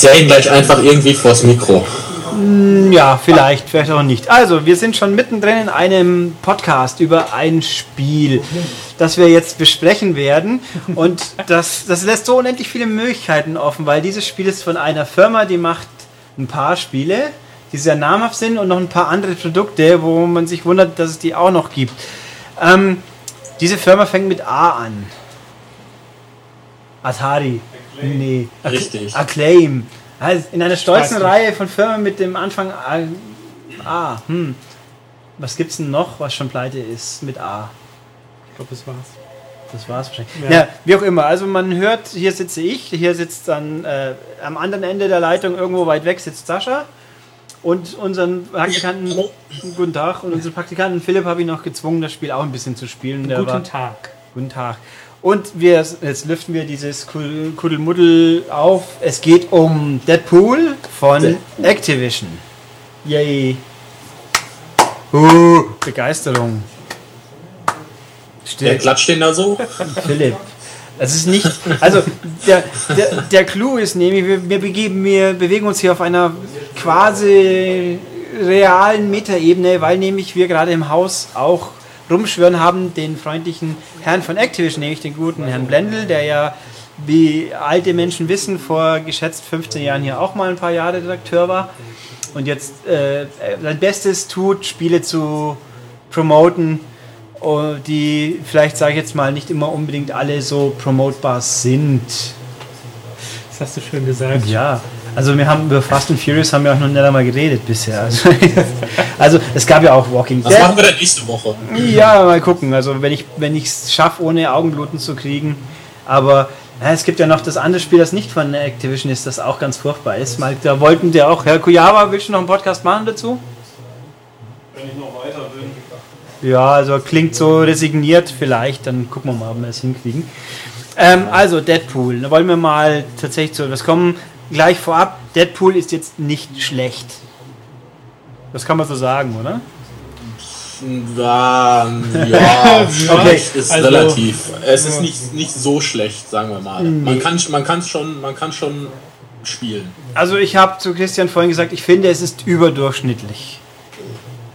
Zählen gleich einfach irgendwie vors Mikro. Hm, ja, vielleicht, vielleicht auch nicht. Also, wir sind schon mittendrin in einem Podcast über ein Spiel, das wir jetzt besprechen werden. Und das, das lässt so unendlich viele Möglichkeiten offen, weil dieses Spiel ist von einer Firma, die macht ein paar Spiele, die sehr namhaft sind und noch ein paar andere Produkte, wo man sich wundert, dass es die auch noch gibt. Ähm, diese Firma fängt mit A an. Atari. Acclaim. Nee. Richtig. Acclaim. Also in einer stolzen. Reihe von Firmen mit dem Anfang A. A. Hm. Was gibt's denn noch, was schon pleite ist mit A? Ich glaube, das war's. Das war's wahrscheinlich. Ja. Ja. wie auch immer. Also man hört, hier sitze ich, hier sitzt dann äh, am anderen Ende der Leitung irgendwo weit weg sitzt Sascha. Und unseren Praktikanten, guten Tag, und unseren Praktikanten Philipp habe ich noch gezwungen, das Spiel auch ein bisschen zu spielen. Der war, Guten Tag. Guten Tag. Und wir, jetzt lüften wir dieses Kuddelmuddel auf. Es geht um Deadpool von Activision. Yay. Uh, Begeisterung. Wer Still, klatscht denn da so? Philipp. Es ist nicht. Also, der, der, der Clou ist nämlich, wir, wir, begeben, wir bewegen uns hier auf einer quasi realen Metaebene, weil nämlich wir gerade im Haus auch rumschwören haben, den freundlichen Herrn von Activision, nämlich den guten Herrn Blendl, der ja, wie alte Menschen wissen, vor geschätzt 15 Jahren hier auch mal ein paar Jahre Redakteur war und jetzt äh, sein Bestes tut, Spiele zu promoten, oh, die vielleicht, sage ich jetzt mal, nicht immer unbedingt alle so promotbar sind. Das hast du schön gesagt. Ja, also wir haben über Fast and Furious haben wir auch noch nicht einmal geredet bisher. Also, also es gab ja auch Walking Was machen wir denn nächste Woche? Ja, mal gucken. Also wenn ich wenn ich es schaffe, ohne Augenbluten zu kriegen. Aber ja, es gibt ja noch das andere Spiel, das nicht von Activision ist, das auch ganz furchtbar ist. Mal, da wollten wir auch, Herr Kujava, willst du noch einen Podcast machen dazu? Wenn ich noch weiter bin. Ja, also klingt so resigniert vielleicht, dann gucken wir mal, ob wir es hinkriegen. Ähm, also Deadpool, da wollen wir mal tatsächlich zu etwas kommen. Gleich vorab, Deadpool ist jetzt nicht schlecht. Das kann man so sagen, oder? Ja, ja Okay, ist also- relativ. Es ist nicht, nicht so schlecht, sagen wir mal. Man kann man kann's schon, man kann schon spielen. Also ich habe zu Christian vorhin gesagt, ich finde, es ist überdurchschnittlich.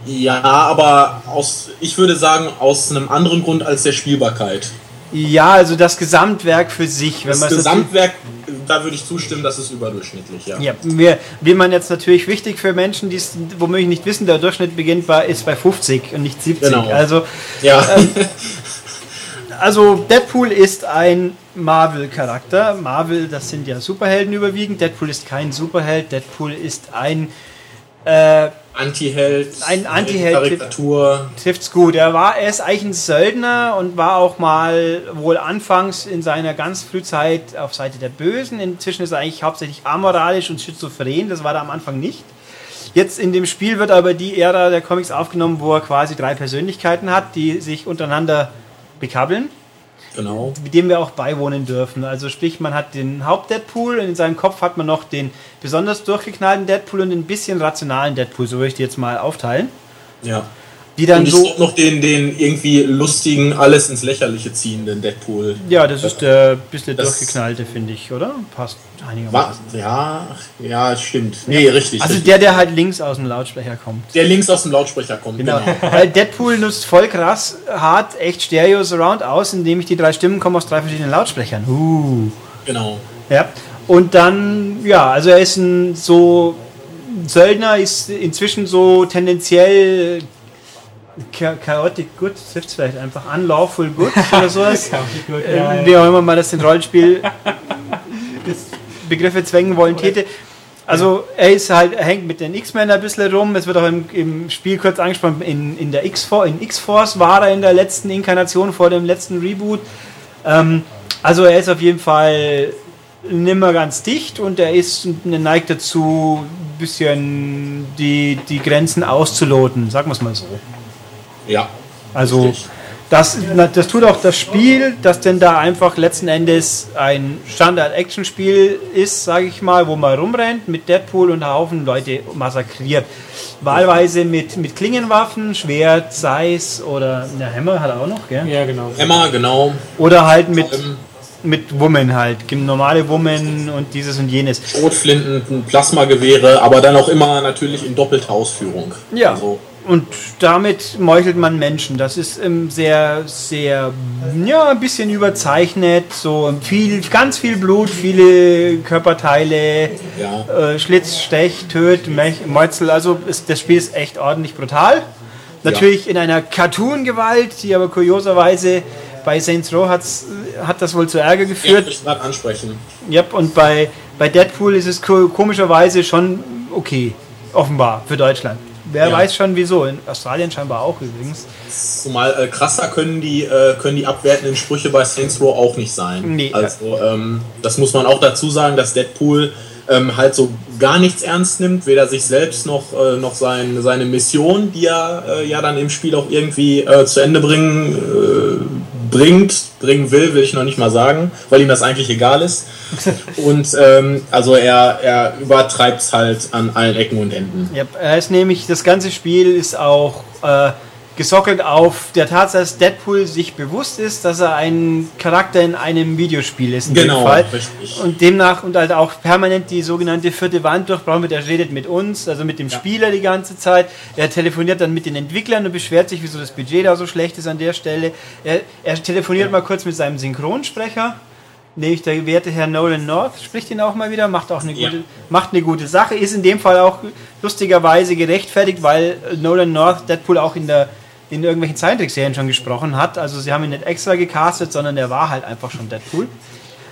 Ja, aber aus, ich würde sagen, aus einem anderen Grund als der Spielbarkeit. Ja, also das Gesamtwerk für sich. Wenn Das Gesamtwerk, da würde ich zustimmen, das ist überdurchschnittlich, ja. Ja, mir, wie man jetzt natürlich wichtig für Menschen, die es womöglich nicht wissen, der Durchschnitt beginnt bei, ist bei 50 und nicht 70. Genau. Also, Ja, also Deadpool ist ein Marvel-Charakter. Marvel, das sind ja Superhelden überwiegend. Deadpool ist kein Superheld. Deadpool ist ein äh, Anti-Held, Ein Anti-Held- Karikatur. trifft's gut. Er war, er ist eigentlich ein Söldner und war auch mal wohl anfangs in seiner ganz Frühzeit auf Seite der Bösen. Inzwischen ist er eigentlich hauptsächlich amoralisch und schizophren. Das war er am Anfang nicht. Jetzt in dem Spiel wird aber die Ära der Comics aufgenommen, wo er quasi drei Persönlichkeiten hat, die sich untereinander bekabbeln Genau. dem wir auch beiwohnen dürfen. Also sprich, man hat den Haupt-Deadpool und in seinem Kopf hat man noch den besonders durchgeknallten Deadpool und den bisschen rationalen Deadpool, so würde ich die jetzt mal aufteilen. Ja. Die dann Und ich so. noch den, den irgendwie lustigen, alles ins Lächerliche ziehenden Deadpool. Ja, das ist der bisschen Das- durchgeknallte, finde ich, oder? Passt War, einigermaßen. ja, ja, stimmt. Nee, richtig. Also richtig. der, der halt links aus dem Lautsprecher kommt. der links aus dem Lautsprecher kommt. Genau. Genau. Weil Deadpool nutzt voll krass hart echt Stereo Surround aus, indem ich die drei Stimmen kommen aus drei verschiedenen Lautsprechern. Uh. genau. Ja. Und dann, ja, also er ist ein so Söldner, ist inzwischen so tendenziell chaotic good, trifft vielleicht einfach unlawful good oder sowas. Ja, gut, ja, ja. wie auch immer man das in Rollenspiel Begriffe zwängen wollen täte. Also er ist halt, er hängt mit den X-Men ein bisschen rum. Es wird auch im, im Spiel kurz angesprochen, in, in der X-Force, in X-Force war er in der letzten Inkarnation vor dem letzten Reboot. Ähm, also er ist auf jeden Fall nimmer ganz dicht und er ist neigt dazu, ein bisschen die, die Grenzen auszuloten, sagen wir es mal so. Ja. Also das, na, das tut auch das Spiel, das denn da einfach letzten Endes ein Standard-Action-Spiel ist, sage ich mal, wo man rumrennt mit Deadpool und Haufen Leute massakriert. Wahlweise mit, mit Klingenwaffen, Schwert, Seis oder eine Hammer hat er auch noch, gell? Ja, genau. Emma, genau. Oder halt mit, mit Woman halt. Normale Woman und dieses und jenes. Schrotflinten, Plasmagewehre, aber dann auch immer natürlich in doppelter Ausführung. Ja. Also und damit meuchelt man Menschen. Das ist ähm, sehr, sehr, ja, ein bisschen überzeichnet. So viel, ganz viel Blut, viele Körperteile, ja. äh, Schlitz, Stech, Töt, Meuzel. Also ist, das Spiel ist echt ordentlich brutal. Natürlich ja. in einer Cartoon-Gewalt, die aber kurioserweise bei Saints Row hat's, hat das wohl zu Ärger geführt. Ich gerade ansprechen. Yep, und bei, bei Deadpool ist es komischerweise schon okay, offenbar für Deutschland. Wer ja. weiß schon wieso. In Australien scheinbar auch übrigens. Zumal äh, krasser können die, äh, können die abwertenden Sprüche bei Saints Row auch nicht sein. Nee. Also, ähm, das muss man auch dazu sagen, dass Deadpool ähm, halt so gar nichts ernst nimmt, weder sich selbst noch, äh, noch sein, seine Mission, die er äh, ja dann im Spiel auch irgendwie äh, zu Ende bringen äh, bringt, bringen will, will ich noch nicht mal sagen, weil ihm das eigentlich egal ist. Und ähm, also er, er übertreibt es halt an allen Ecken und Enden. Ja, er ist nämlich, das ganze Spiel ist auch äh, gesockelt auf der Tatsache, dass Deadpool sich bewusst ist, dass er ein Charakter in einem Videospiel ist. genau, richtig. Und demnach und halt auch permanent die sogenannte vierte Wand durchbrauchen wird. Er redet mit uns, also mit dem ja. Spieler die ganze Zeit. Er telefoniert dann mit den Entwicklern und beschwert sich, wieso das Budget da so schlecht ist an der Stelle. Er, er telefoniert ja. mal kurz mit seinem Synchronsprecher nämlich der werte Herr Nolan North spricht ihn auch mal wieder, macht auch eine ja. gute, macht eine gute Sache, ist in dem Fall auch lustigerweise gerechtfertigt, weil Nolan North Deadpool auch in der in irgendwelchen Zeichentrickserien schon gesprochen hat. Also sie haben ihn nicht extra gecastet, sondern er war halt einfach schon Deadpool.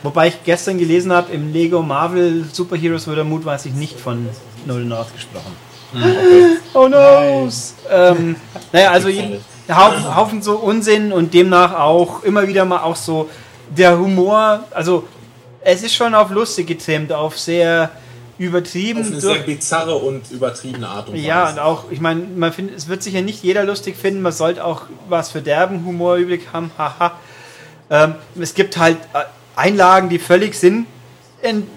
Wobei ich gestern gelesen habe, im Lego Marvel Superheroes wurde mutmaßlich nicht von Nolan North gesprochen. Hm, okay. oh no! Ähm, naja, also Haufen, Haufen so Unsinn und demnach auch immer wieder mal auch so der Humor, also es ist schon auf lustig getrimmt, auf sehr übertrieben. Auf eine sehr bizarre und übertriebene Art und Weise. Ja, und auch, ich meine, man findet, es wird sicher nicht jeder lustig finden, man sollte auch was für derben Humor übrig haben, haha. ähm, es gibt halt äh, Einlagen, die völlig Sinn,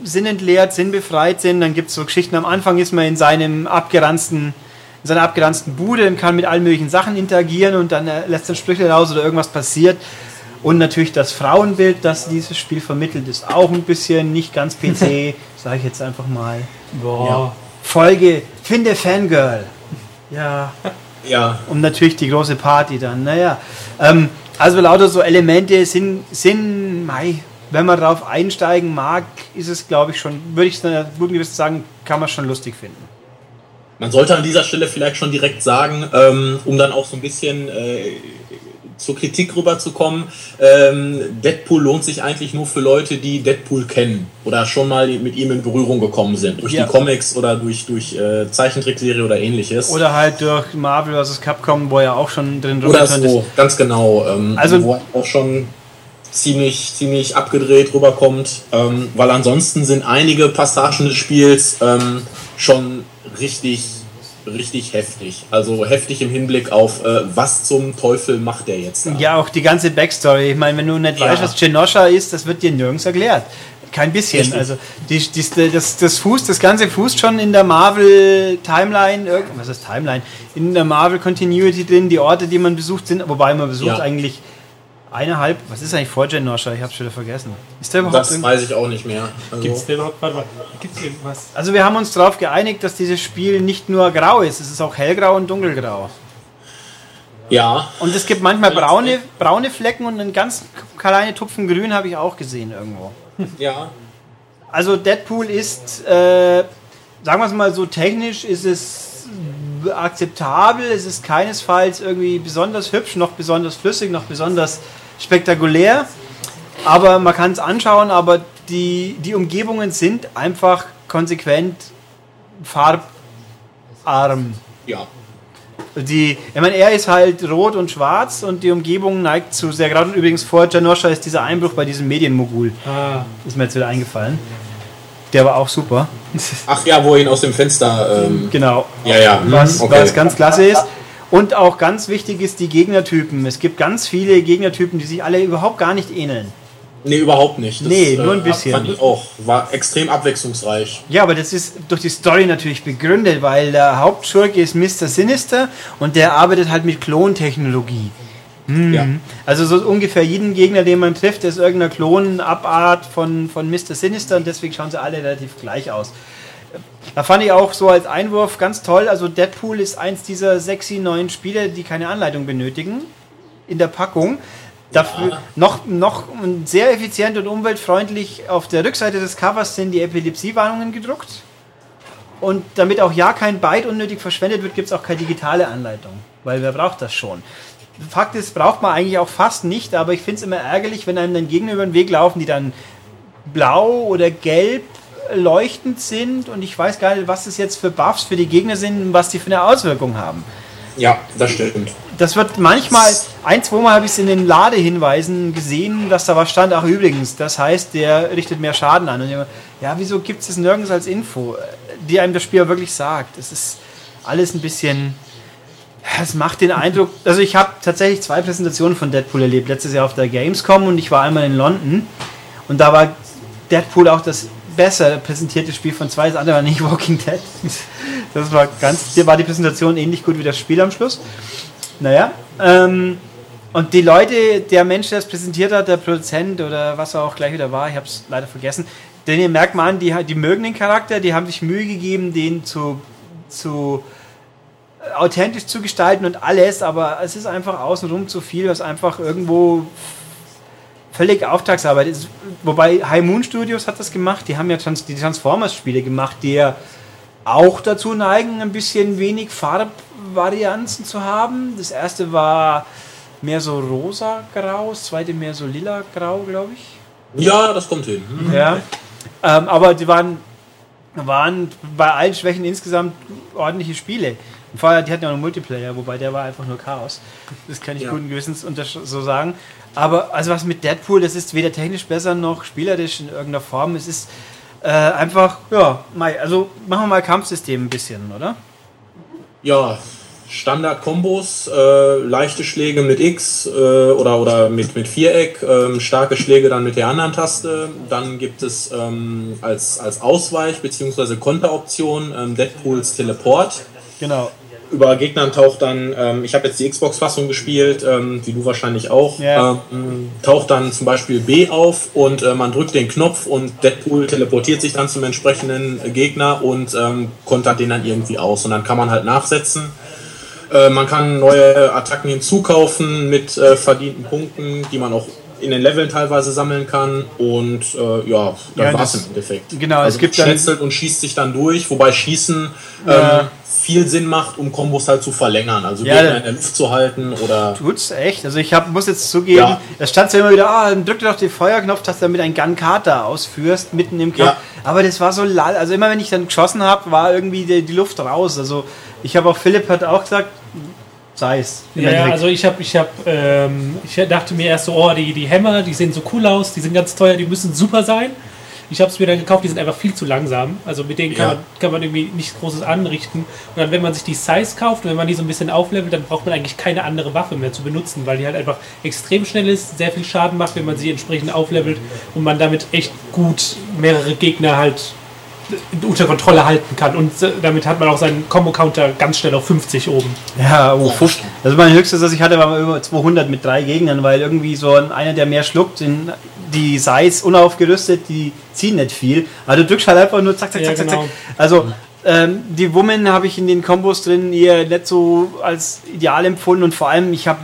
sinnentleert, sinnbefreit sind. Dann gibt es so Geschichten, am Anfang ist man in seinem abgeranzten in seiner abgeranzten Bude und kann mit allen möglichen Sachen interagieren und dann äh, lässt er Sprüche raus oder irgendwas passiert. Und natürlich das Frauenbild, das dieses Spiel vermittelt, ist auch ein bisschen nicht ganz PC, sage ich jetzt einfach mal. Boah. Ja. Folge Finde Fangirl. Ja. Ja. Und natürlich die große Party dann. Naja. Ähm, also lauter so Elemente sind, sind mei, wenn man darauf einsteigen mag, ist es, glaube ich, schon, würde ich guten Gewissen sagen, kann man schon lustig finden. Man sollte an dieser Stelle vielleicht schon direkt sagen, ähm, um dann auch so ein bisschen äh, zur Kritik rüberzukommen, ähm, Deadpool lohnt sich eigentlich nur für Leute, die Deadpool kennen oder schon mal mit ihm in Berührung gekommen sind. Durch ja. die Comics oder durch, durch äh, Zeichentrickserie oder ähnliches. Oder halt durch Marvel vs. Capcom, wo er auch schon drin Oder so, ist. ganz genau. Ähm, also, wo er auch schon ziemlich, ziemlich abgedreht rüberkommt. Ähm, weil ansonsten sind einige Passagen des Spiels ähm, schon richtig richtig heftig. Also heftig im Hinblick auf, äh, was zum Teufel macht der jetzt da? Ja, auch die ganze Backstory. Ich meine, wenn du nicht ja. weißt, was Genosha ist, das wird dir nirgends erklärt. Kein bisschen. Richtig. Also die, die, das, das Fuß, das ganze Fuß schon in der Marvel Timeline, was ist Timeline? In der Marvel Continuity drin, die Orte, die man besucht, sind, wobei man besucht ja. eigentlich eineinhalb, was ist eigentlich vor Genosha? Ich habe schon wieder vergessen. Ist der überhaupt das weiß ich auch nicht mehr. Also Gibt es überhaupt Gibt's irgendwas? Also wir haben uns darauf geeinigt, dass dieses Spiel nicht nur grau ist, es ist auch hellgrau und dunkelgrau. Ja. Und es gibt manchmal braune, braune Flecken und einen ganz kleinen Tupfen grün habe ich auch gesehen irgendwo. Ja. Also Deadpool ist, äh, sagen wir es mal so, technisch ist es akzeptabel, es ist keinesfalls irgendwie besonders hübsch, noch besonders flüssig, noch besonders spektakulär. Aber man kann es anschauen, aber die, die Umgebungen sind einfach konsequent farbarm. Ja. Die, ich meine, er ist halt rot und schwarz und die Umgebung neigt zu sehr gerade. Übrigens vor Janosha ist dieser Einbruch bei diesem Medienmogul. Ah. Ist mir jetzt wieder eingefallen. Der war auch super. Ach ja, wo ihn aus dem Fenster. Ähm, genau. Ja, ja. Was, okay. was ganz klasse ist. Und auch ganz wichtig ist die Gegnertypen. Es gibt ganz viele Gegnertypen, die sich alle überhaupt gar nicht ähneln. Nee, überhaupt nicht. Das, nee, nur ein äh, bisschen. Fand ich auch. War extrem abwechslungsreich. Ja, aber das ist durch die Story natürlich begründet, weil der Hauptschurke ist Mr. Sinister und der arbeitet halt mit Klontechnologie. Mhm. Ja. Also so ungefähr jeden Gegner, den man trifft, ist irgendeine Klonabart von, von Mr. Sinister und deswegen schauen sie alle relativ gleich aus. Da fand ich auch so als Einwurf ganz toll. Also Deadpool ist eins dieser sexy neuen Spiele, die keine Anleitung benötigen in der Packung. Dafür ja. noch, noch sehr effizient und umweltfreundlich auf der Rückseite des Covers sind die Epilepsiewarnungen gedruckt. Und damit auch ja kein Byte unnötig verschwendet wird, gibt es auch keine digitale Anleitung. Weil wer braucht das schon? Fakt ist, braucht man eigentlich auch fast nicht, aber ich finde es immer ärgerlich, wenn einem dann Gegner über den Weg laufen, die dann blau oder gelb leuchtend sind und ich weiß gar nicht, was das jetzt für Buffs für die Gegner sind und was die für eine Auswirkung haben. Ja, das stimmt. Das wird manchmal, ein, zweimal habe ich es in den Ladehinweisen gesehen, dass da was stand. Ach, übrigens, das heißt, der richtet mehr Schaden an. Und ich, ja, wieso gibt es das nirgends als Info, die einem das Spiel wirklich sagt? Es ist alles ein bisschen. Es macht den Eindruck. Also, ich habe tatsächlich zwei Präsentationen von Deadpool erlebt. Letztes Jahr auf der Gamescom und ich war einmal in London. Und da war Deadpool auch das besser präsentierte Spiel von zwei. Das andere war nicht Walking Dead. Das war ganz. Hier war die Präsentation ähnlich gut wie das Spiel am Schluss. Naja. Ähm, und die Leute, der Mensch, der es präsentiert hat, der Produzent oder was er auch gleich wieder war, ich habe es leider vergessen, den merkt man an, die, die mögen den Charakter, die haben sich Mühe gegeben, den zu, zu authentisch zu gestalten und alles, aber es ist einfach außenrum zu viel, was einfach irgendwo völlig Auftragsarbeit ist. Wobei High Moon Studios hat das gemacht, die haben ja die Transformers-Spiele gemacht, die ja auch dazu neigen, ein bisschen wenig Farbvarianzen zu haben. Das erste war mehr so rosa-grau, das zweite mehr so lila-grau, glaube ich. Ja, das kommt hin. Mhm. Ja. Ähm, aber die waren, waren bei allen Schwächen insgesamt ordentliche Spiele. Und vorher, die hatten ja auch einen Multiplayer, wobei der war einfach nur Chaos. Das kann ich ja. guten Gewissens so sagen. Aber also was mit Deadpool, das ist weder technisch besser noch spielerisch in irgendeiner Form. Es ist äh, einfach, ja, also machen wir mal Kampfsystem ein bisschen, oder? Ja, Standard-Kombos, äh, leichte Schläge mit X äh, oder, oder mit, mit Viereck, äh, starke Schläge dann mit der anderen Taste. Dann gibt es ähm, als, als Ausweich- bzw. Konteroption ähm, Deadpools Teleport. Genau über Gegnern taucht dann, ähm, ich habe jetzt die Xbox-Fassung gespielt, ähm, wie du wahrscheinlich auch, ja. ähm, taucht dann zum Beispiel B auf und äh, man drückt den Knopf und Deadpool teleportiert sich dann zum entsprechenden Gegner und ähm, kontert den dann irgendwie aus. Und dann kann man halt nachsetzen. Äh, man kann neue Attacken hinzukaufen mit äh, verdienten Punkten, die man auch in den Leveln teilweise sammeln kann und äh, ja, dann ja, war es im Endeffekt. Genau, also es gibt schnetzelt und schießt sich dann durch, wobei Schießen ja. ähm, viel Sinn macht, um Kombos halt zu verlängern. Also ja, Gegner in der Luft zu halten oder. Tut's echt. Also ich hab, muss jetzt zugeben, ja. da stand ja immer wieder, ah, drück doch den Feuerknopf, dass du damit ein Gun Kata ausführst, mitten im Kampf. Ja. Aber das war so lall. Also immer wenn ich dann geschossen habe, war irgendwie die, die Luft raus. Also ich habe auch, Philipp hat auch gesagt, sei es. Ja, also ich habe, ich habe, ähm, ich dachte mir erst so, oh, die, die Hämmer, die sehen so cool aus, die sind ganz teuer, die müssen super sein. Ich habe es mir dann gekauft, die sind einfach viel zu langsam. Also mit denen kann, ja. man, kann man irgendwie nichts Großes anrichten. Und dann, wenn man sich die Size kauft und wenn man die so ein bisschen auflevelt, dann braucht man eigentlich keine andere Waffe mehr zu benutzen, weil die halt einfach extrem schnell ist, sehr viel Schaden macht, wenn man sie entsprechend auflevelt und man damit echt gut mehrere Gegner halt unter Kontrolle halten kann. Und damit hat man auch seinen Combo-Counter ganz schnell auf 50 oben. Ja, oh, Also mein höchstes, das ich hatte, war über 200 mit drei Gegnern, weil irgendwie so einer, der mehr schluckt, sind die Size unaufgerüstet, die ziehen nicht viel. Aber du drückst halt einfach nur zack, zack, ja, zack, genau. zack. Also ähm, die Woman habe ich in den Kombos drin eher nicht so als ideal empfunden und vor allem, ich habe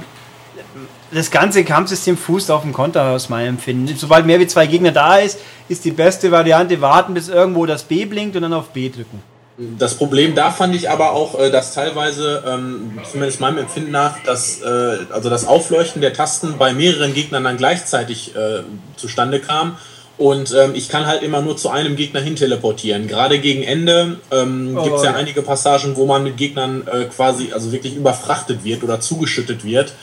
das ganze Kampfsystem fußt auf dem Konter aus meinem Empfinden. Sobald mehr wie zwei Gegner da ist, ist die beste Variante warten, bis irgendwo das B blinkt und dann auf B drücken. Das Problem da fand ich aber auch, äh, dass teilweise, ähm, zumindest meinem Empfinden nach, dass, äh, also das Aufleuchten der Tasten bei mehreren Gegnern dann gleichzeitig äh, zustande kam. Und ähm, ich kann halt immer nur zu einem Gegner hin teleportieren. Gerade gegen Ende ähm, oh, gibt es ja, ja, einige Passagen, wo man mit Gegnern äh, quasi, also wirklich überfrachtet wird oder zugeschüttet wird.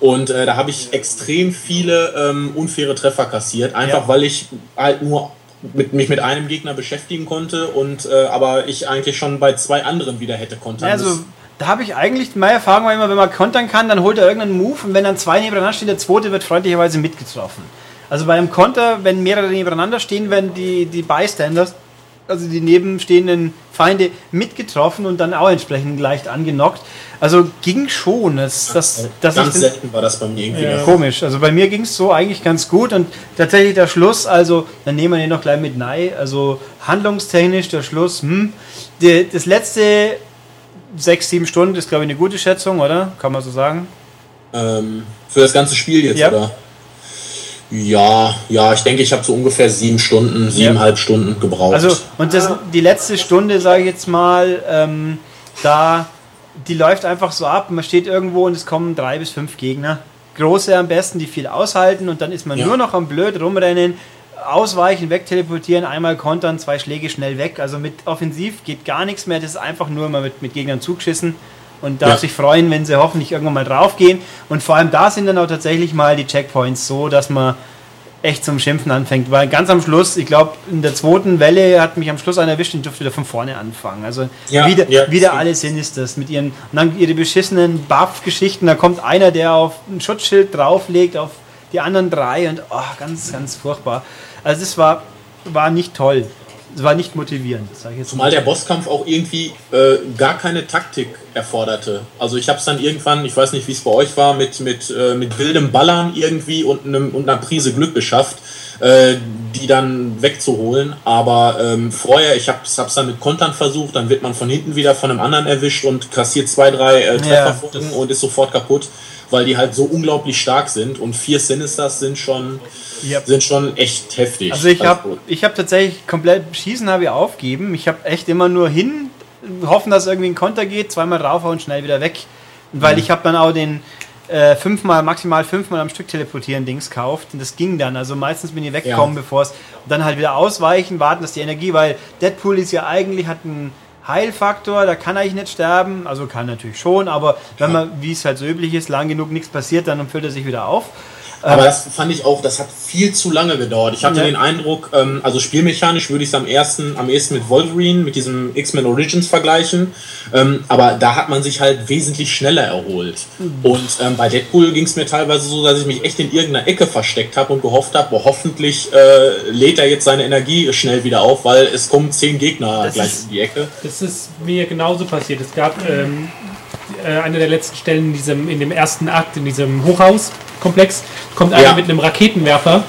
Und äh, da habe ich extrem viele ähm, unfaire Treffer kassiert, einfach ja. weil ich halt nur mit, mich mit einem Gegner beschäftigen konnte und äh, aber ich eigentlich schon bei zwei anderen wieder hätte kontern ja, also, da habe ich eigentlich, meine Erfahrung war immer, wenn man kontern kann, dann holt er irgendeinen Move und wenn dann zwei nebeneinander stehen, der zweite wird freundlicherweise mitgetroffen. Also bei einem Konter, wenn mehrere nebeneinander stehen, werden die, die Bystanders also die nebenstehenden Feinde mitgetroffen und dann auch entsprechend leicht angenockt. Also ging schon. Das, das, das ganz selten war das bei mir irgendwie. Ja. Komisch. Also bei mir ging es so eigentlich ganz gut und tatsächlich der Schluss, also dann nehmen wir den noch gleich mit Nei. Also handlungstechnisch der Schluss, hm. Die, das letzte sechs, sieben Stunden ist, glaube ich, eine gute Schätzung, oder? Kann man so sagen? Ähm, für das ganze Spiel jetzt, ja. oder? Ja, ja, ich denke, ich habe so ungefähr sieben Stunden, siebeneinhalb ja. Stunden gebraucht. Also, und das, die letzte Stunde, sage ich jetzt mal, ähm, da, die läuft einfach so ab. Man steht irgendwo und es kommen drei bis fünf Gegner. Große am besten, die viel aushalten und dann ist man ja. nur noch am blöd rumrennen, ausweichen, wegteleportieren, einmal kontern, zwei Schläge schnell weg. Also mit Offensiv geht gar nichts mehr. Das ist einfach nur mal mit, mit Gegnern zugeschissen und darf ja. sich freuen, wenn sie hoffentlich irgendwann mal draufgehen. Und vor allem da sind dann auch tatsächlich mal die Checkpoints so, dass man echt zum Schimpfen anfängt. Weil ganz am Schluss, ich glaube, in der zweiten Welle hat mich am Schluss einer erwischt und durfte wieder von vorne anfangen. Also ja, wieder, ja, wieder alle Sinisters mit ihren, und dann ihre beschissenen Buff-Geschichten. Da kommt einer, der auf ein Schutzschild drauflegt, auf die anderen drei und oh, ganz, ganz furchtbar. Also das war, war nicht toll. Es war nicht motivierend. Zumal der Bosskampf auch irgendwie äh, gar keine Taktik erforderte. Also ich habe es dann irgendwann, ich weiß nicht, wie es bei euch war, mit, mit, äh, mit wildem Ballern irgendwie und, einem, und einer Prise Glück geschafft, äh, die dann wegzuholen. Aber ähm, vorher, ich habe es dann mit Kontern versucht, dann wird man von hinten wieder von einem anderen erwischt und kassiert zwei, drei äh, Trefferfolgen ja, und ist sofort kaputt weil die halt so unglaublich stark sind und vier Sinisters sind schon, yep. sind schon echt heftig. Also ich habe ich hab tatsächlich komplett Schießen habe ich aufgeben. Ich habe echt immer nur hin, hoffen, dass irgendwie ein Konter geht, zweimal draufhauen, schnell wieder weg. Weil mhm. ich habe dann auch den äh, fünfmal, maximal fünfmal am Stück teleportieren Dings kauft und das ging dann. Also meistens bin ich weggekommen, ja. bevor es dann halt wieder ausweichen, warten, dass die Energie, weil Deadpool ist ja eigentlich, hat einen Heilfaktor, da kann eigentlich nicht sterben, also kann natürlich schon, aber wenn man, wie es halt so üblich ist, lang genug nichts passiert, dann füllt er sich wieder auf. Aber das fand ich auch, das hat viel zu lange gedauert. Ich hatte ja. den Eindruck, ähm, also spielmechanisch würde ich es am ersten, am ehesten mit Wolverine, mit diesem X-Men Origins vergleichen. Ähm, aber da hat man sich halt wesentlich schneller erholt. Mhm. Und ähm, bei Deadpool ging es mir teilweise so, dass ich mich echt in irgendeiner Ecke versteckt habe und gehofft habe, hoffentlich äh, lädt er jetzt seine Energie schnell wieder auf, weil es kommen zehn Gegner das gleich ist, in die Ecke. Das ist mir genauso passiert. Es gab ähm, äh, eine der letzten Stellen in, diesem, in dem ersten Akt, in diesem Hochhauskomplex, kommt einer ja. mit einem Raketenwerfer.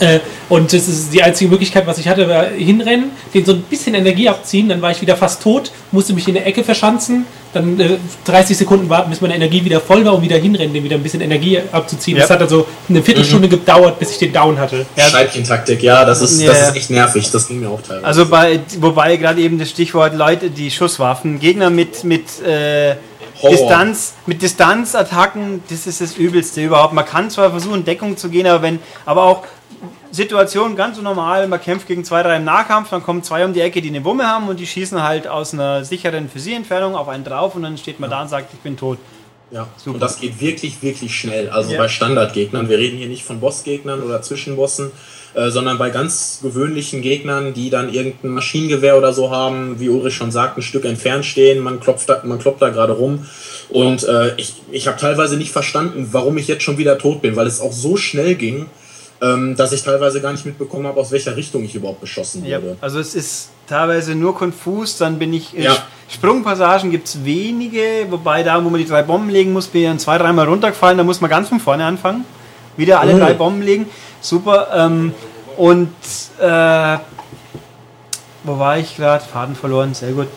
Äh, und das ist die einzige Möglichkeit, was ich hatte, war hinrennen, den so ein bisschen Energie abziehen, dann war ich wieder fast tot, musste mich in der Ecke verschanzen, dann äh, 30 Sekunden warten, bis meine Energie wieder voll war, um wieder hinrennen, den wieder ein bisschen Energie abzuziehen. Ja. Das hat also eine Viertelstunde mhm. gedauert, bis ich den Down hatte. Ja. Scheibchentaktik, ja, das ist, ja. das ist echt nervig, das ging mir auch teilweise. Also bei, wobei gerade eben das Stichwort Leute, die Schusswaffen, Gegner mit, mit äh, Distanz, mit Distanzattacken, das ist das Übelste überhaupt. Man kann zwar versuchen, Deckung zu gehen, aber wenn, aber auch Situation ganz normal, man kämpft gegen zwei, drei im Nahkampf, dann kommen zwei um die Ecke, die eine Wumme haben und die schießen halt aus einer sicheren Physieentfernung auf einen drauf und dann steht man ja. da und sagt, ich bin tot. Ja, Super. und das geht wirklich, wirklich schnell. Also ja. bei Standardgegnern, wir reden hier nicht von Bossgegnern oder Zwischenbossen, äh, sondern bei ganz gewöhnlichen Gegnern, die dann irgendein Maschinengewehr oder so haben, wie Ulrich schon sagt, ein Stück entfernt stehen, man klopft da, man klopft da gerade rum. Und äh, ich, ich habe teilweise nicht verstanden, warum ich jetzt schon wieder tot bin, weil es auch so schnell ging, ähm, dass ich teilweise gar nicht mitbekommen habe, aus welcher Richtung ich überhaupt beschossen wurde. Ja, also es ist teilweise nur konfus, dann bin ich. Ja. Sprungpassagen gibt es wenige, wobei da, wo man die drei Bomben legen muss, bin ich dann zwei, dreimal runtergefallen, da muss man ganz von vorne anfangen. Wieder alle mhm. drei Bomben legen. Super. Ähm, und äh, wo war ich gerade? Faden verloren, sehr gut.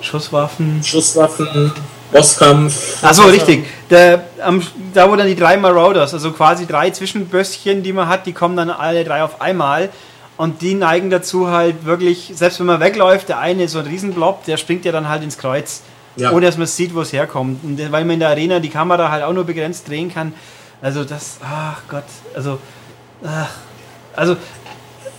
Schusswaffen. Schusswaffen, Bosskampf. Achso, richtig. Der, am, da wo dann die drei Marauders, also quasi drei Zwischenbösschen, die man hat, die kommen dann alle drei auf einmal. Und die neigen dazu halt wirklich, selbst wenn man wegläuft, der eine ist so ein Riesenblob, der springt ja dann halt ins Kreuz. Ja. Ohne dass man sieht, wo es herkommt. Und weil man in der Arena die Kamera halt auch nur begrenzt drehen kann. Also das, ach Gott, also, ach, also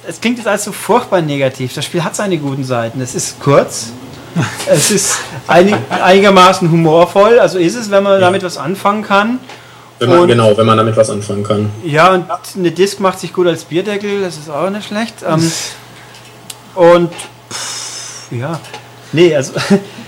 es klingt jetzt alles so furchtbar negativ. Das Spiel hat seine guten Seiten. Es ist kurz, es ist einig, einigermaßen humorvoll, also ist es, wenn man ja. damit was anfangen kann. Wenn man, und, genau, wenn man damit was anfangen kann. Ja, und eine Disk macht sich gut als Bierdeckel, das ist auch nicht schlecht. Ähm, und pff, ja, nee, also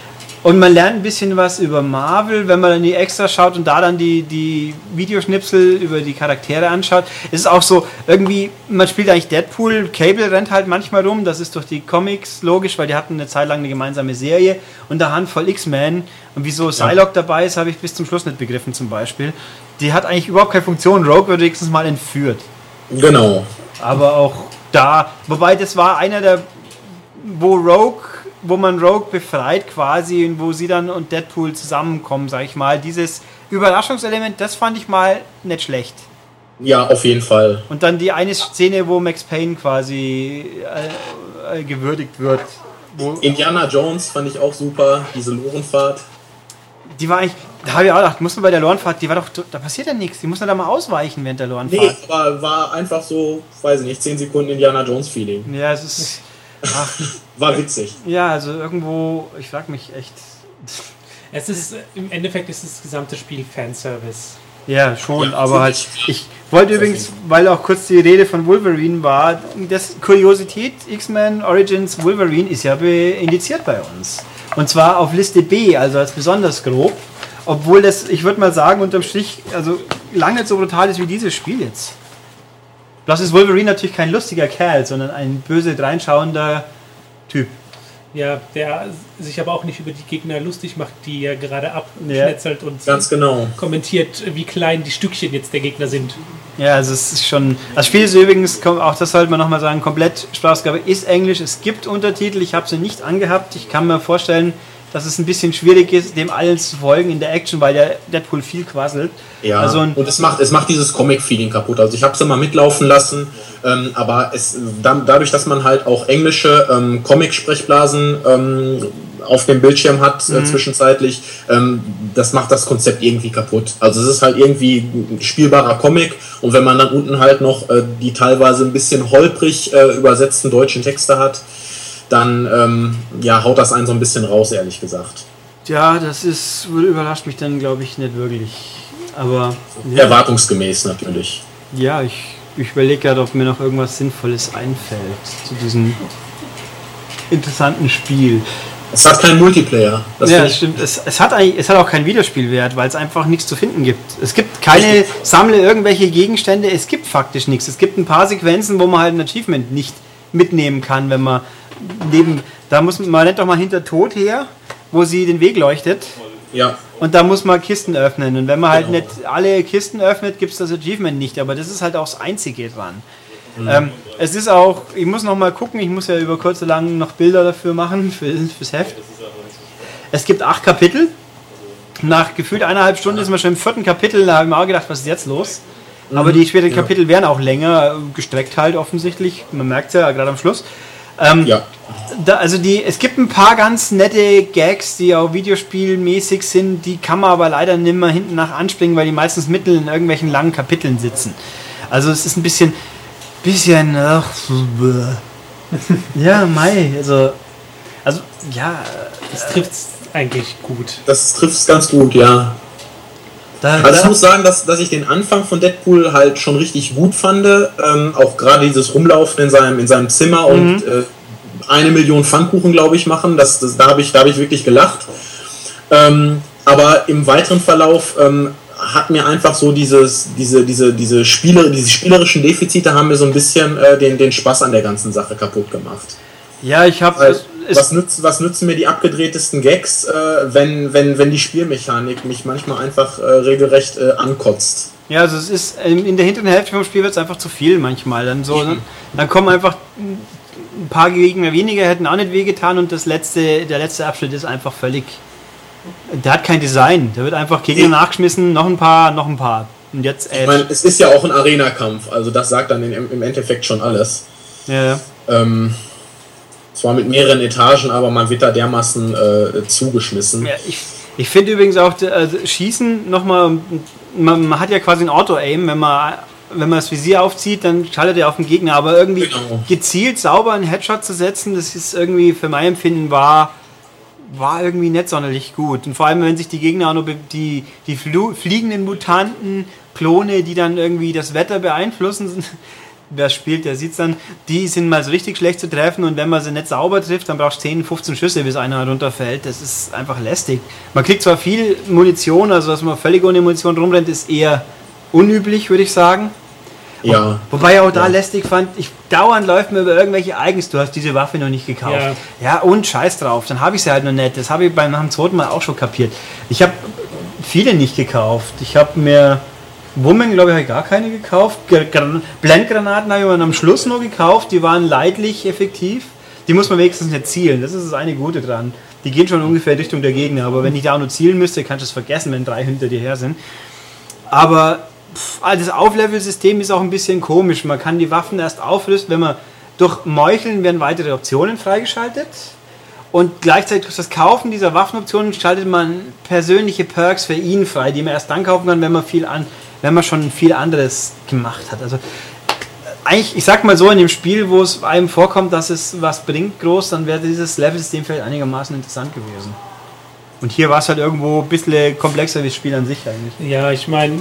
Und man lernt ein bisschen was über Marvel, wenn man dann die Extra schaut und da dann die, die Videoschnipsel über die Charaktere anschaut. Es ist auch so, irgendwie, man spielt eigentlich Deadpool, Cable rennt halt manchmal rum, das ist durch die Comics logisch, weil die hatten eine Zeit lang eine gemeinsame Serie und der Handvoll X-Men. Und wieso Psylocke dabei ist, habe ich bis zum Schluss nicht begriffen zum Beispiel. Die hat eigentlich überhaupt keine Funktion. Rogue wird wenigstens mal entführt. Genau. Aber auch da, wobei das war einer der, wo Rogue wo man Rogue befreit quasi und wo sie dann und Deadpool zusammenkommen, sag ich mal. Dieses Überraschungselement, das fand ich mal nicht schlecht. Ja, auf jeden Fall. Und dann die eine Szene, wo Max Payne quasi äh, äh, gewürdigt wird. Indiana Jones fand ich auch super, diese Lorenfahrt. Die war eigentlich, da habe ich auch gedacht, muss man bei der Lorenfahrt, die war doch, da passiert ja nichts, die muss man da mal ausweichen während der Lorenfahrt. Nee, aber war einfach so, weiß ich nicht, 10 Sekunden Indiana Jones Feeling. Ja, es ist. Ach, war witzig. Ja, also irgendwo, ich frag mich echt. Es ist, im Endeffekt ist das gesamte Spiel Fanservice. Ja, schon, ja, aber halt. Ich wollte übrigens, weil auch kurz die Rede von Wolverine war, das Kuriosität X-Men Origins Wolverine ist ja indiziert bei uns. Und zwar auf Liste B, also als besonders grob. Obwohl das, ich würde mal sagen, unterm Strich, also lange so brutal ist wie dieses Spiel jetzt. Bloß ist Wolverine natürlich kein lustiger Kerl, sondern ein böse dreinschauender Typ. Ja, der sich aber auch nicht über die Gegner lustig macht, die er gerade abschnetzelt ja. und Ganz genau. kommentiert, wie klein die Stückchen jetzt der Gegner sind. Ja, also es ist schon. Das Spiel ist übrigens, auch das sollte man nochmal sagen, komplett Sprachausgabe ist Englisch. Es gibt Untertitel, ich habe sie nicht angehabt. Ich kann mir vorstellen, dass es ein bisschen schwierig ist, dem allen zu folgen in der Action, weil der Deadpool viel quasselt. Ja, also und es macht, es macht dieses Comic-Feeling kaputt. Also ich habe es immer mitlaufen lassen, ähm, aber es, dann, dadurch, dass man halt auch englische ähm, Comic-Sprechblasen ähm, auf dem Bildschirm hat äh, mhm. zwischenzeitlich, ähm, das macht das Konzept irgendwie kaputt. Also es ist halt irgendwie ein spielbarer Comic und wenn man dann unten halt noch äh, die teilweise ein bisschen holprig äh, übersetzten deutschen Texte hat, dann ähm, ja, haut das einen so ein bisschen raus, ehrlich gesagt. Ja, das ist, überrascht mich dann, glaube ich, nicht wirklich. Aber. Ja. Erwartungsgemäß natürlich. Ja, ich, ich überlege gerade, ob mir noch irgendwas Sinnvolles einfällt zu diesem interessanten Spiel. Es hat keinen Multiplayer. Das ja, stimmt. Es, es, hat eigentlich, es hat auch keinen Wiederspielwert, weil es einfach nichts zu finden gibt. Es gibt keine Sammle irgendwelche Gegenstände, es gibt faktisch nichts. Es gibt ein paar Sequenzen, wo man halt ein Achievement nicht mitnehmen kann, wenn man neben, da muss man nennt doch mal hinter Tod her, wo sie den Weg leuchtet. Ja. Und da muss man Kisten öffnen. Und wenn man halt genau. nicht alle Kisten öffnet, gibt es das Achievement nicht. Aber das ist halt auch das Einzige dran. Mhm. Ähm, es ist auch, ich muss noch mal gucken, ich muss ja über kurz oder lang noch Bilder dafür machen, für, fürs Heft. Es gibt acht Kapitel. Nach gefühlt eineinhalb Stunden ist man schon im vierten Kapitel, da habe ich mir auch gedacht, was ist jetzt los? Aber mhm. die späteren Kapitel werden auch länger, gestreckt halt offensichtlich. Man merkt es ja gerade am Schluss. Ähm, ja. Da, also die, es gibt ein paar ganz nette Gags, die auch videospielmäßig sind, die kann man aber leider nicht mehr hinten nach anspringen, weil die meistens mitten in irgendwelchen langen Kapiteln sitzen. Also es ist ein bisschen, bisschen, ach, ja, Mai, also, also ja. Das trifft es eigentlich gut. Das trifft es ganz gut, ja. Da, also ich muss sagen, dass, dass ich den Anfang von Deadpool halt schon richtig gut fand. Ähm, auch gerade dieses Rumlaufen in seinem, in seinem Zimmer mhm. und äh, eine Million Pfannkuchen, glaube ich, machen. Das, das, da habe ich, hab ich wirklich gelacht. Ähm, aber im weiteren Verlauf ähm, hat mir einfach so dieses, diese, diese, diese, Spieler, diese spielerischen Defizite haben mir so ein bisschen äh, den, den Spaß an der ganzen Sache kaputt gemacht. Ja, ich habe. Also, was, nützt, was nützen mir die abgedrehtesten Gags, äh, wenn, wenn, wenn die Spielmechanik mich manchmal einfach äh, regelrecht äh, ankotzt? Ja, also es ist in der hinteren Hälfte vom Spiel wird es einfach zu viel manchmal. Dann, so, dann, dann kommen einfach ein paar Gegner weniger, hätten auch nicht wehgetan und das letzte, der letzte Abschnitt ist einfach völlig. Der hat kein Design. Der wird einfach Gegner nachgeschmissen, noch ein paar, noch ein paar. Und jetzt Ich meine, es ist ja auch ein Arena-Kampf, also das sagt dann im Endeffekt schon alles. Ja. Ähm, zwar mit mehreren Etagen, aber man wird da dermaßen äh, zugeschmissen. Ja, ich, ich finde übrigens auch, also Schießen nochmal, man, man hat ja quasi ein Auto-Aim, wenn man wenn man das Visier aufzieht, dann schaltet er auf den Gegner. Aber irgendwie genau. gezielt sauber einen Headshot zu setzen, das ist irgendwie für mein Empfinden war, war irgendwie nicht sonderlich gut. Und vor allem, wenn sich die Gegner auch nur die, die fliegenden Mutanten, Klone, die dann irgendwie das Wetter beeinflussen, wer spielt, der sieht dann, die sind mal so richtig schlecht zu treffen und wenn man sie nicht sauber trifft, dann brauchst du 10, 15 Schüsse, bis einer runterfällt. Das ist einfach lästig. Man kriegt zwar viel Munition, also dass man völlig ohne Munition rumrennt, ist eher unüblich, würde ich sagen. Ja. Wobei ich auch da ja. lästig fand, ich dauernd läuft mir über irgendwelche Eigens, du hast diese Waffe noch nicht gekauft. Ja, ja und scheiß drauf, dann habe ich sie halt noch nicht. Das habe ich beim, beim zweiten Mal auch schon kapiert. Ich habe viele nicht gekauft. Ich habe mir Woman, glaube ich, habe ich gar keine gekauft. Blendgranaten habe ich dann am Schluss nur gekauft. Die waren leidlich effektiv. Die muss man wenigstens nicht zielen. Das ist das eine Gute dran. Die gehen schon ungefähr in Richtung der Gegner. Aber wenn ich da nur zielen müsste, kannst du es vergessen, wenn drei hinter dir her sind. Aber pff, das Auflevel-System ist auch ein bisschen komisch. Man kann die Waffen erst aufrüsten, wenn man durch Meucheln werden weitere Optionen freigeschaltet. Und gleichzeitig durch das Kaufen dieser Waffenoptionen schaltet man persönliche Perks für ihn frei, die man erst dann kaufen kann, wenn man viel an wenn man schon viel anderes gemacht hat. Also eigentlich, ich sag mal so, in dem Spiel, wo es einem vorkommt, dass es was bringt groß, dann wäre dieses Level-System vielleicht einigermaßen interessant gewesen. Und hier war es halt irgendwo ein bisschen komplexer wie das Spiel an sich eigentlich. Ja, ich meine,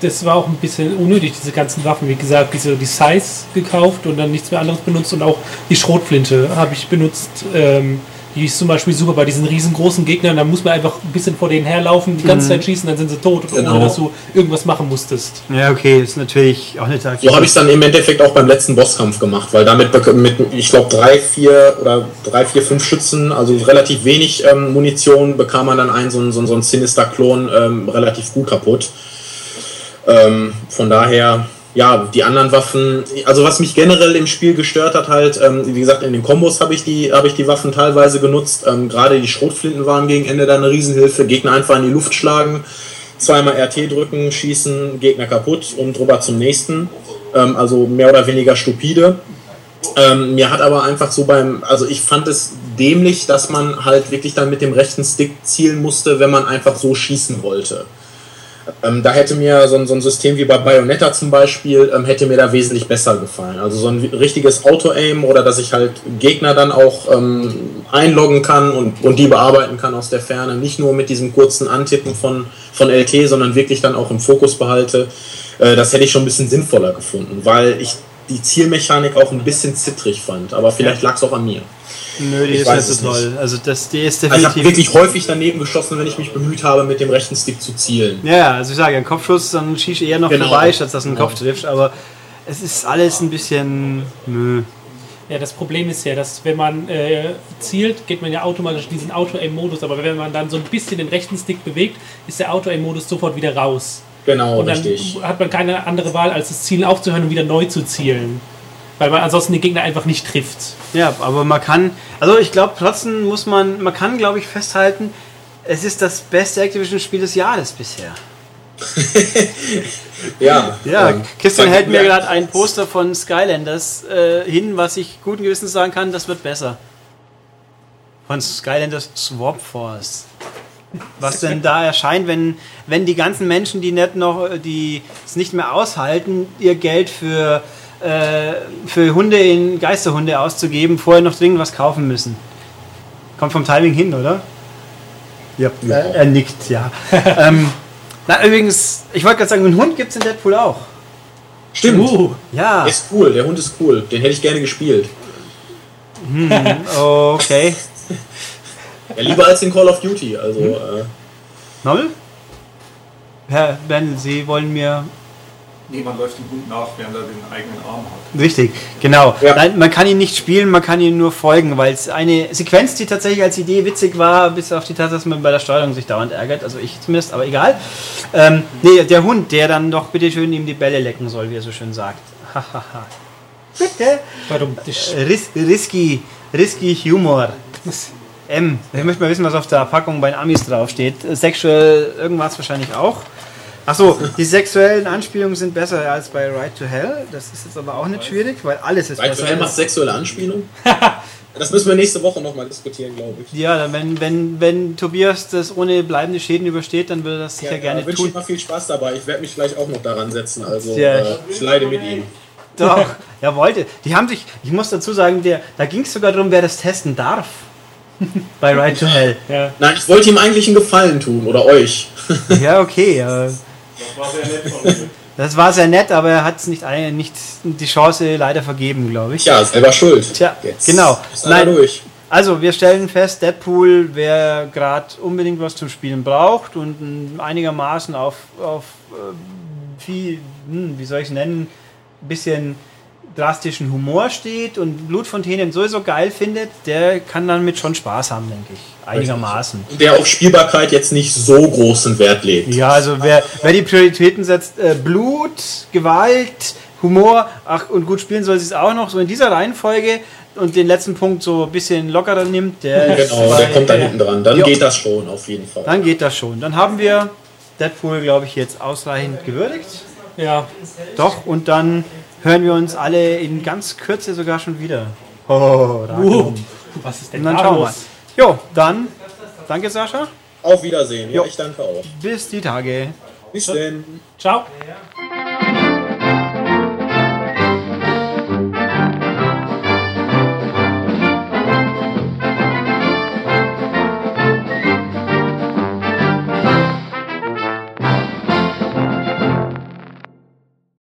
das war auch ein bisschen unnötig, diese ganzen Waffen. Wie gesagt, diese, die Size gekauft und dann nichts mehr anderes benutzt und auch die Schrotflinte habe ich benutzt. Ähm, die ist zum Beispiel super bei diesen riesengroßen Gegnern. Da muss man einfach ein bisschen vor denen herlaufen, die ganze mhm. Zeit schießen, dann sind sie tot, genau. ohne dass du irgendwas machen musstest. Ja, okay, ist natürlich auch eine Taktik. So habe ich es dann im Endeffekt auch beim letzten Bosskampf gemacht, weil damit mit, ich glaube, drei, vier oder drei, vier, fünf Schützen, also relativ wenig ähm, Munition, bekam man dann einen so, so, so einen Sinister-Klon ähm, relativ gut kaputt. Ähm, von daher ja, die anderen Waffen, also was mich generell im Spiel gestört hat, halt, ähm, wie gesagt, in den Kombos habe ich, die, hab ich die Waffen teilweise genutzt. Ähm, Gerade die Schrotflinten waren gegen Ende da eine Riesenhilfe. Gegner einfach in die Luft schlagen, zweimal RT drücken, schießen, Gegner kaputt und drüber zum nächsten. Ähm, also mehr oder weniger stupide. Ähm, mir hat aber einfach so beim, also ich fand es dämlich, dass man halt wirklich dann mit dem rechten Stick zielen musste, wenn man einfach so schießen wollte. Ähm, da hätte mir so ein, so ein, System wie bei Bayonetta zum Beispiel, ähm, hätte mir da wesentlich besser gefallen. Also so ein richtiges Auto-Aim oder dass ich halt Gegner dann auch ähm, einloggen kann und, und die bearbeiten kann aus der Ferne. Nicht nur mit diesem kurzen Antippen von, von LT, sondern wirklich dann auch im Fokus behalte. Äh, das hätte ich schon ein bisschen sinnvoller gefunden, weil ich die Zielmechanik auch ein bisschen zittrig fand. Aber vielleicht lag es auch an mir. Nö, die ich ist nicht so toll. Nicht. Also das, die ist definitiv. Also ich habe wirklich häufig daneben geschossen, wenn ich mich bemüht habe, mit dem rechten Stick zu zielen. Ja, also ich sage, ein Kopfschuss, dann schießt eher noch genau. vorbei, statt dass einen genau. Kopf triffst. Aber es ist alles ein bisschen. Nö. Ja, das Problem ist ja, dass wenn man äh, zielt, geht man ja automatisch in diesen Auto-Aim-Modus, aber wenn man dann so ein bisschen den rechten Stick bewegt, ist der Auto-Aim-Modus sofort wieder raus. Genau, und dann richtig. hat man keine andere Wahl, als das Zielen aufzuhören und wieder neu zu zielen weil man ansonsten den Gegner einfach nicht trifft. Ja, aber man kann, also ich glaube trotzdem muss man, man kann glaube ich festhalten, es ist das beste Activision-Spiel des Jahres bisher. ja. Ja, ähm, Christian hält mir gerade ein Poster von Skylanders äh, hin, was ich guten Gewissens sagen kann, das wird besser. Von Skylanders Swap Force. Was denn da erscheint, wenn, wenn die ganzen Menschen, die nicht noch, die es nicht mehr aushalten, ihr Geld für äh, für Hunde in Geisterhunde auszugeben, vorher noch dringend was kaufen müssen. Kommt vom Timing hin, oder? Ja, ja. Er, er nickt, ja. ähm, na, übrigens, ich wollte gerade sagen, einen Hund gibt es in Deadpool auch. Stimmt. Uh, ja. Der ist cool, der Hund ist cool. Den hätte ich gerne gespielt. Hm, okay. ja, lieber als in Call of Duty, also. Hm. Äh. Noll? Herr Ben, Sie wollen mir Nee, man läuft dem Hund nach, während er den eigenen Arm hat. Richtig, genau. Ja. Nein, man kann ihn nicht spielen, man kann ihm nur folgen, weil es eine Sequenz, die tatsächlich als Idee witzig war, bis auf die Tatsache, dass man bei der Steuerung sich dauernd ärgert, also ich zumindest, aber egal. Ähm, nee, der Hund, der dann doch bitte schön ihm die Bälle lecken soll, wie er so schön sagt. Hahaha. bitte. Warum? Ris risky, risky Humor. M. Ich möchte mal wissen, was auf der Packung bei den Amis draufsteht. Sexuell irgendwas wahrscheinlich auch. Achso, die sexuellen Anspielungen sind besser als bei Right to Hell. Das ist jetzt aber auch nicht schwierig, weil alles ist right besser. Right to Hell macht sexuelle Anspielungen? das müssen wir nächste Woche nochmal diskutieren, glaube ich. Ja, wenn, wenn, wenn Tobias das ohne bleibende Schäden übersteht, dann würde das sicher ja, gerne tun. Ich wünsche ihm mal viel Spaß dabei. Ich werde mich vielleicht auch noch daran setzen. Also ja. äh, ich leide mit ihm. Doch, er wollte. Die haben sich, ich muss dazu sagen, der, da ging es sogar darum, wer das testen darf. Bei Right to Hell. Ja. Nein, ich wollte ihm eigentlich einen Gefallen tun oder euch. ja, okay. Äh, das war sehr nett von Das war sehr nett, aber er hat es nicht, nicht die Chance leider vergeben, glaube ich. Ja, selber schuld. Tja, Jetzt genau. Nein, durch. Also, wir stellen fest, Deadpool, wer gerade unbedingt was zum Spielen braucht und einigermaßen auf, auf äh, viel, hm, wie soll ich es nennen, bisschen drastischen Humor steht und Blutfontänen sowieso geil findet, der kann dann mit schon Spaß haben, denke ich. Einigermaßen. Der auf Spielbarkeit jetzt nicht so großen Wert legt. Ja, also wer, wer die Prioritäten setzt, äh, Blut, Gewalt, Humor, ach und gut spielen soll sie es auch noch, so in dieser Reihenfolge und den letzten Punkt so ein bisschen lockerer nimmt, der, genau, bei, der kommt da hinten dran. Dann jo. geht das schon, auf jeden Fall. Dann geht das schon. Dann haben wir Deadpool, glaube ich, jetzt ausreichend gewürdigt. Ja. Doch, und dann hören wir uns alle in ganz Kürze sogar schon wieder. Oh, uh, was ist denn dann da schauen los? wir Jo, dann danke Sascha. Auf Wiedersehen. Ja, ich danke auch. Bis die Tage. Bis denn. Ciao.